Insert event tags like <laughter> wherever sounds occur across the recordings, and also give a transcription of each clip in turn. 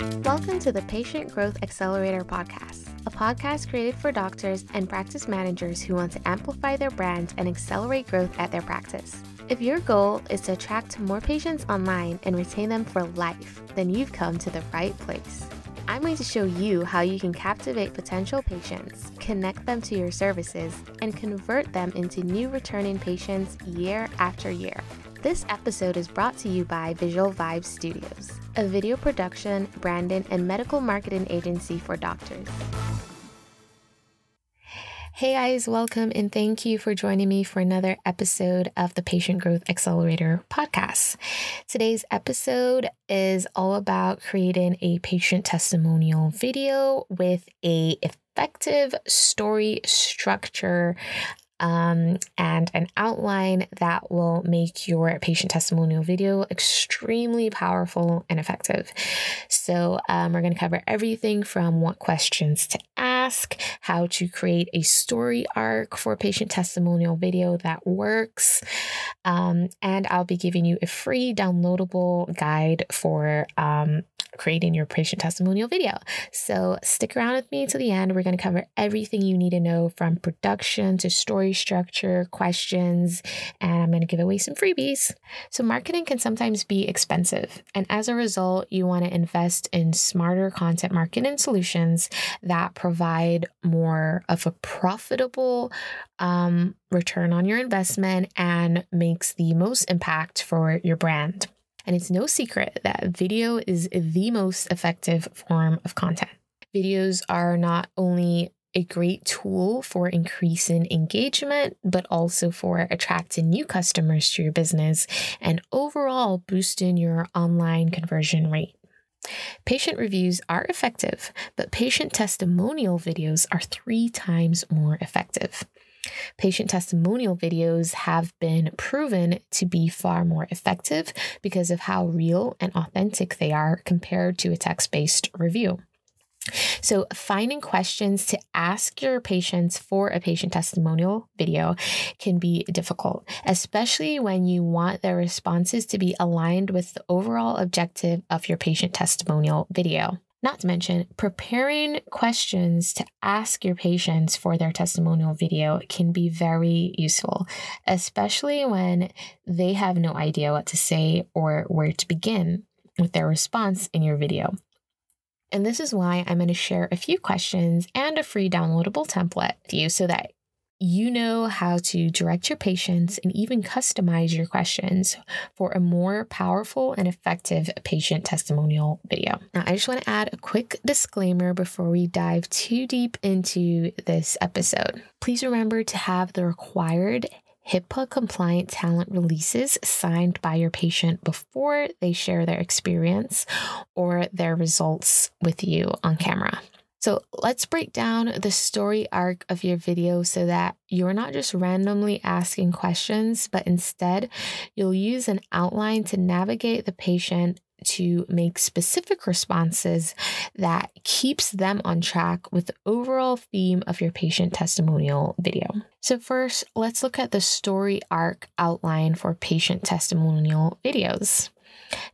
Welcome to the Patient Growth Accelerator podcast, a podcast created for doctors and practice managers who want to amplify their brand and accelerate growth at their practice. If your goal is to attract more patients online and retain them for life, then you've come to the right place. I'm going to show you how you can captivate potential patients, connect them to your services, and convert them into new returning patients year after year. This episode is brought to you by Visual Vibes Studios, a video production, branding, and medical marketing agency for doctors. Hey guys, welcome and thank you for joining me for another episode of the Patient Growth Accelerator podcast. Today's episode is all about creating a patient testimonial video with a effective story structure um, and an outline that will make your patient testimonial video extremely powerful and effective. So, um, we're going to cover everything from what questions to ask, how to create a story arc for a patient testimonial video that works, um, and I'll be giving you a free downloadable guide for um, creating your patient testimonial video. So stick around with me to the end. We're going to cover everything you need to know from production to story structure, questions, and I'm going to give away some freebies. So marketing can sometimes be expensive. And as a result, you want to invest in smarter content marketing solutions that provide more of a profitable um, return on your investment and makes the most impact for your brand. And it's no secret that video is the most effective form of content. Videos are not only a great tool for increasing engagement, but also for attracting new customers to your business and overall boosting your online conversion rate. Patient reviews are effective, but patient testimonial videos are three times more effective. Patient testimonial videos have been proven to be far more effective because of how real and authentic they are compared to a text based review. So, finding questions to ask your patients for a patient testimonial video can be difficult, especially when you want their responses to be aligned with the overall objective of your patient testimonial video. Not to mention, preparing questions to ask your patients for their testimonial video can be very useful, especially when they have no idea what to say or where to begin with their response in your video. And this is why I'm going to share a few questions and a free downloadable template with you so that you know how to direct your patients and even customize your questions for a more powerful and effective patient testimonial video. Now, I just want to add a quick disclaimer before we dive too deep into this episode. Please remember to have the required HIPAA compliant talent releases signed by your patient before they share their experience or their results with you on camera. So let's break down the story arc of your video so that you're not just randomly asking questions, but instead you'll use an outline to navigate the patient to make specific responses that keeps them on track with the overall theme of your patient testimonial video. So first, let's look at the story arc outline for patient testimonial videos.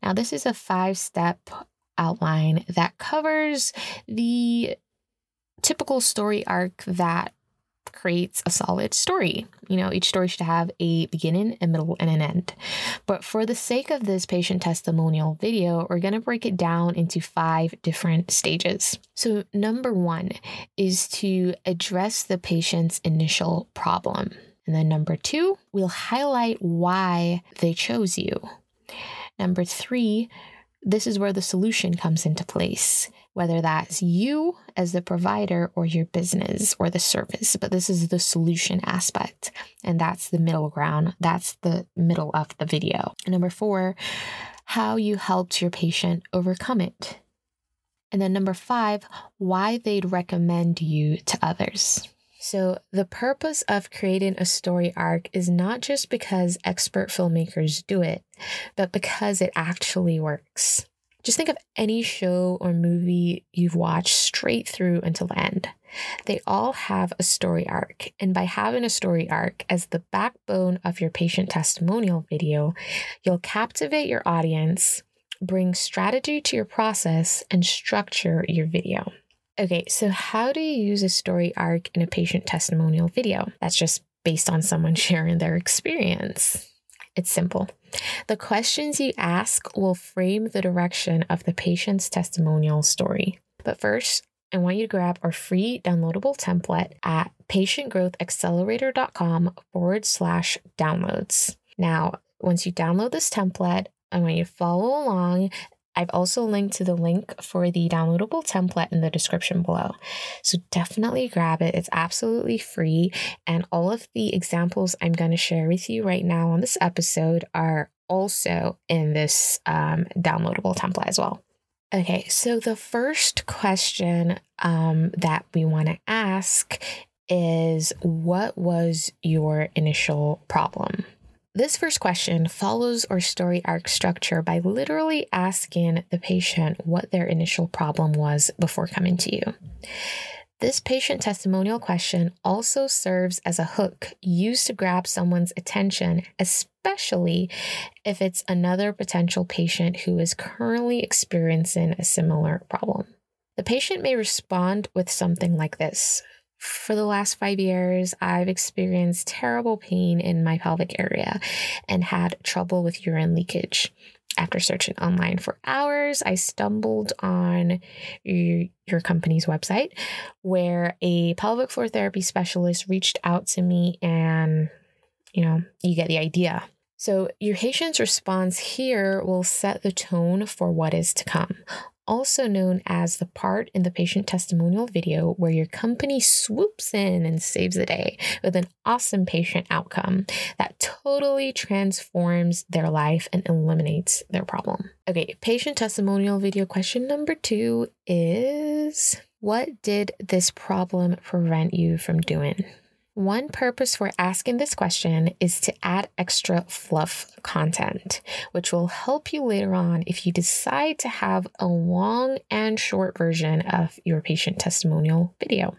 Now, this is a five step outline that covers the typical story arc that creates a solid story. You know, each story should have a beginning, a middle, and an end. But for the sake of this patient testimonial video, we're going to break it down into five different stages. So, number one is to address the patient's initial problem. And then number two, we'll highlight why they chose you. Number three, this is where the solution comes into place, whether that's you as the provider or your business or the service. But this is the solution aspect, and that's the middle ground. That's the middle of the video. Number four, how you helped your patient overcome it. And then number five, why they'd recommend you to others. So, the purpose of creating a story arc is not just because expert filmmakers do it, but because it actually works. Just think of any show or movie you've watched straight through until the end. They all have a story arc, and by having a story arc as the backbone of your patient testimonial video, you'll captivate your audience bring strategy to your process, and structure your video. Okay, so how do you use a story arc in a patient testimonial video? That's just based on someone <laughs> sharing their experience. It's simple. The questions you ask will frame the direction of the patient's testimonial story. But first, I want you to grab our free downloadable template at patientgrowthaccelerator.com forward slash downloads. Now, once you download this template, I want you to follow along I've also linked to the link for the downloadable template in the description below. So definitely grab it. It's absolutely free. And all of the examples I'm going to share with you right now on this episode are also in this um, downloadable template as well. Okay, so the first question um, that we want to ask is what was your initial problem? This first question follows our story arc structure by literally asking the patient what their initial problem was before coming to you. This patient testimonial question also serves as a hook used to grab someone's attention, especially if it's another potential patient who is currently experiencing a similar problem. The patient may respond with something like this for the last five years, I've experienced terrible pain in my pelvic area and had trouble with urine leakage. After searching online for hours, I stumbled on your, your, company's website where a pelvic floor therapy specialist reached out to me, and you know, you get the idea. So, your patient's response here will set the tone for what is to come also known as the part in the patient testimonial video where your company swoops in and saves the day with an awesome patient outcome that totally transforms their life and eliminates their problem. Okay, patient testimonial video question number two is What did this problem prevent you from doing? One purpose for asking this question is to add extra fluff content, which will help you later on if you decide to have a long and short version of your patient testimonial video.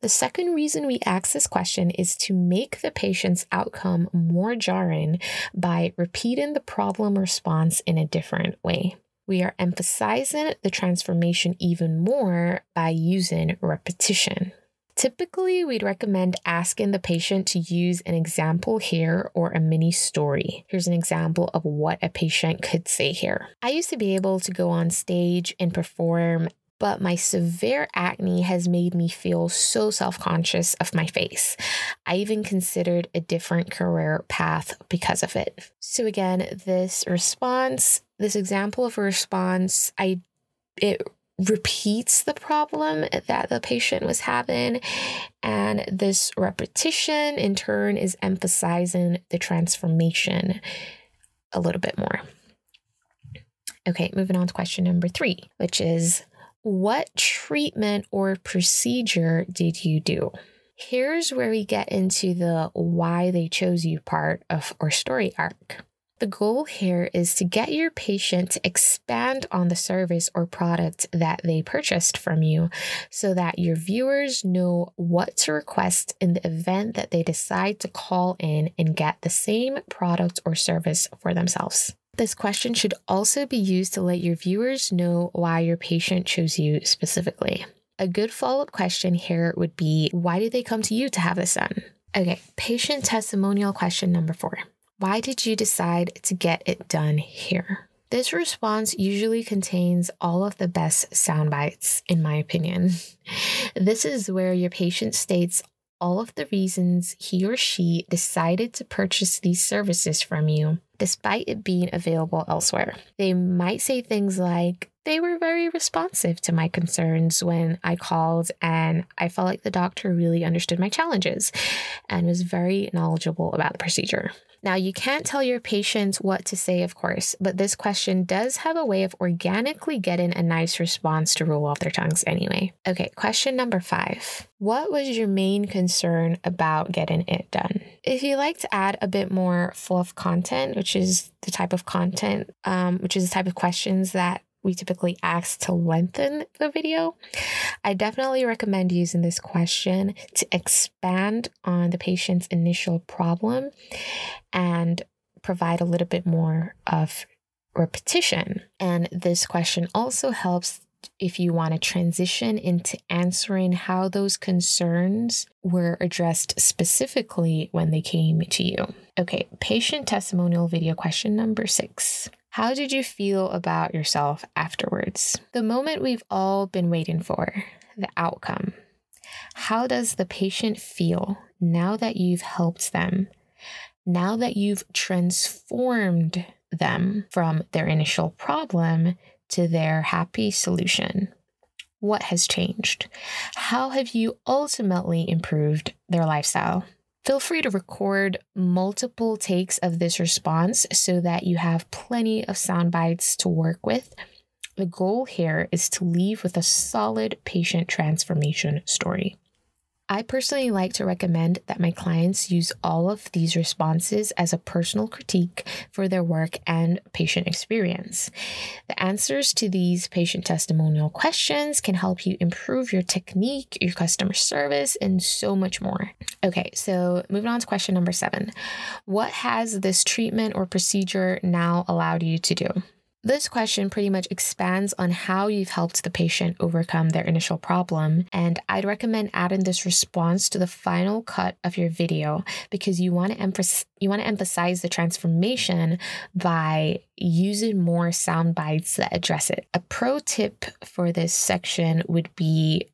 The second reason we ask this question is to make the patient's outcome more jarring by repeating the problem response in a different way. We are emphasizing the transformation even more by using repetition. Typically, we'd recommend asking the patient to use an example here or a mini story. Here's an example of what a patient could say here. I used to be able to go on stage and perform but my severe acne has made me feel so self conscious of my face. I even considered a different career path because of it. So, again, this response, this example of a response, I it repeats the problem that the patient was having. And this repetition, in turn, is emphasizing the transformation a little bit more. Okay, moving on to question number three, which is what treatment or procedure did you do? Here's where we get into the why they chose you part of our story arc. The goal here is to get your patient to expand on the service or product that they purchased from you so that your viewers know what to request in the event that they decide to call in and get the same product or service for themselves. This question should also be used to let your viewers know why your patient chose you specifically. A good follow up question here would be Why did they come to you to have this done? Okay, patient testimonial question number four. Why did you decide to get it done here? This response usually contains all of the best sound bites, in my opinion. This is where your patient states all of the reasons he or she decided to purchase these services from you, despite it being available elsewhere. They might say things like, they were very responsive to my concerns when I called, and I felt like the doctor really understood my challenges and was very knowledgeable about the procedure. Now, you can't tell your patients what to say, of course, but this question does have a way of organically getting a nice response to roll off their tongues anyway. Okay, question number five. What was your main concern about getting it done? If you like to add a bit more fluff content, which is the type of content, um, which is the type of questions that we typically ask to lengthen the video, I definitely recommend using this question to expand on the patient's initial problem and provide a little bit more of repetition. And this question also helps if you want to transition into answering how those concerns were addressed specifically when they came to you. Okay, patient testimonial video question number six. How did you feel about yourself afterwards? The moment we've all been waiting for, the outcome. How does the patient feel now that you've helped them? Now that you've transformed them from their initial problem to their happy solution? What has changed? How have you ultimately improved their lifestyle? Feel free to record multiple takes of this response so that you have plenty of sound bites to work with. The goal here is to leave with a solid patient transformation story. I personally like to recommend that my clients use all of these responses as a personal critique for their work and patient experience. The answers to these patient testimonial questions can help you improve your technique, your customer service, and so much more. Okay, so moving on to question number seven What has this treatment or procedure now allowed you to do? This question pretty much expands on how you've helped the patient overcome their initial problem, and I'd recommend adding this response to the final cut of your video because you want to emphasize you want to emphasize the transformation by using more sound bites that address it. A pro tip for this section would be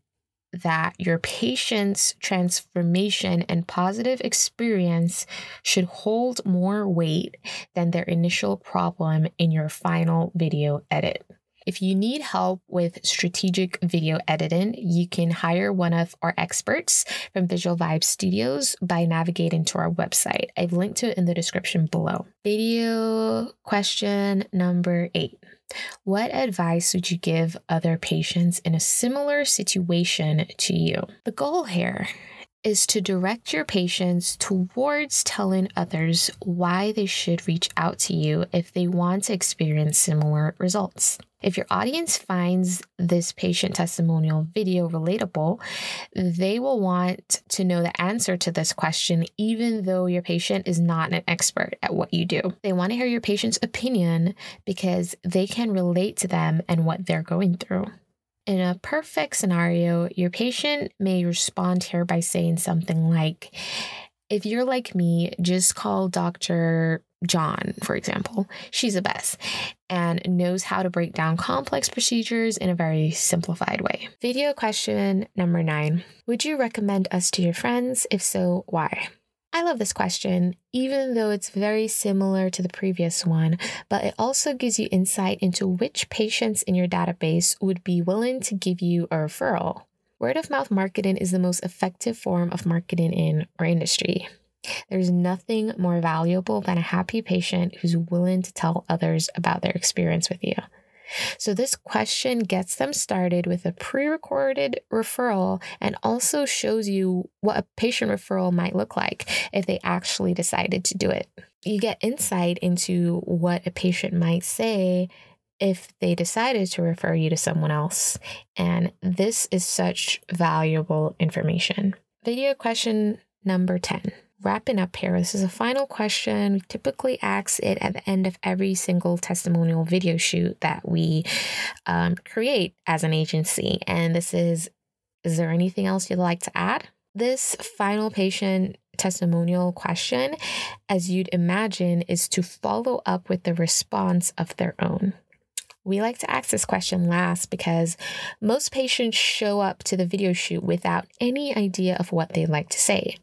that your patient's transformation and positive experience should hold more weight than their initial problem in your final video edit. If you need help with strategic video editing, you can hire one of our experts from Visual Vibe Studios by navigating to our website. I've linked to it in the description below. Video question number eight. What advice would you give other patients in a similar situation to you? The goal here is to direct your patients towards telling others why they should reach out to you if they want to experience similar results. If your audience finds this patient testimonial video relatable, they will want to know the answer to this question, even though your patient is not an expert at what you do. They want to hear your patient's opinion because they can relate to them and what they're going through. In a perfect scenario, your patient may respond here by saying something like, if you're like me, just call Dr. John, for example. She's the best and knows how to break down complex procedures in a very simplified way. Video question number nine Would you recommend us to your friends? If so, why? I love this question, even though it's very similar to the previous one, but it also gives you insight into which patients in your database would be willing to give you a referral. Word of mouth marketing is the most effective form of marketing in our industry. There's nothing more valuable than a happy patient who's willing to tell others about their experience with you. So, this question gets them started with a pre recorded referral and also shows you what a patient referral might look like if they actually decided to do it. You get insight into what a patient might say if they decided to refer you to someone else. And this is such valuable information. Video question number 10 wrapping up here, this is a final question. We typically ask it at the end of every single testimonial video shoot that we um, create as an agency. And this is Is there anything else you'd like to add? This final patient testimonial question, as you'd imagine, is to follow up with the response of their own. We like to ask this question last because most patients show up to the video shoot without any idea of what they'd like to say.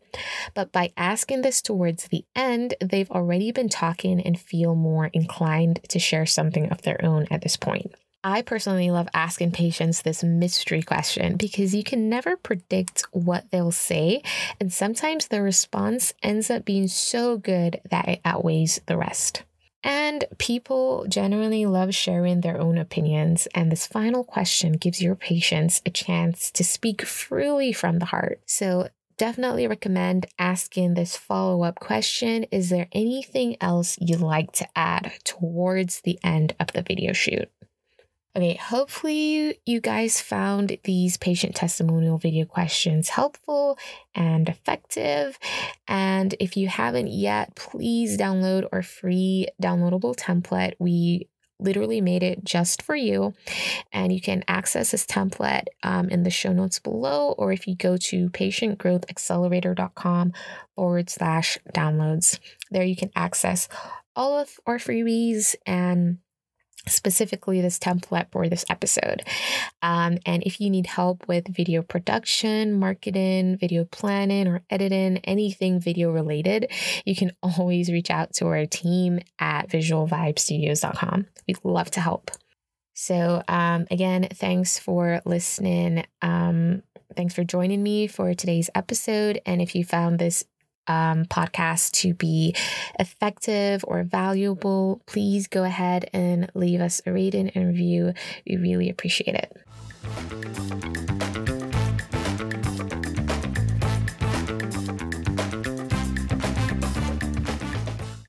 But by asking this towards the end, they've already been talking and feel more inclined to share something of their own at this point. I personally love asking patients this mystery question because you can never predict what they'll say, and sometimes the response ends up being so good that it outweighs the rest. And people generally love sharing their own opinions, and this final question gives your patients a chance to speak freely from the heart. So, definitely recommend asking this follow up question Is there anything else you'd like to add towards the end of the video shoot? Okay, hopefully you guys found these patient testimonial video questions helpful and effective. And if you haven't yet, please download our free downloadable template. We literally made it just for you. And you can access this template um, in the show notes below, or if you go to patientgrowthaccelerator.com forward slash downloads. There you can access all of our freebies and specifically this template for this episode. Um, and if you need help with video production, marketing, video planning, or editing, anything video related, you can <laughs> always reach out to our team at visualvibestudios.com. We'd love to help. So, um, again, thanks for listening. Um, thanks for joining me for today's episode. And if you found this um, podcast to be effective or valuable, please go ahead and leave us a rating and review. We really appreciate it.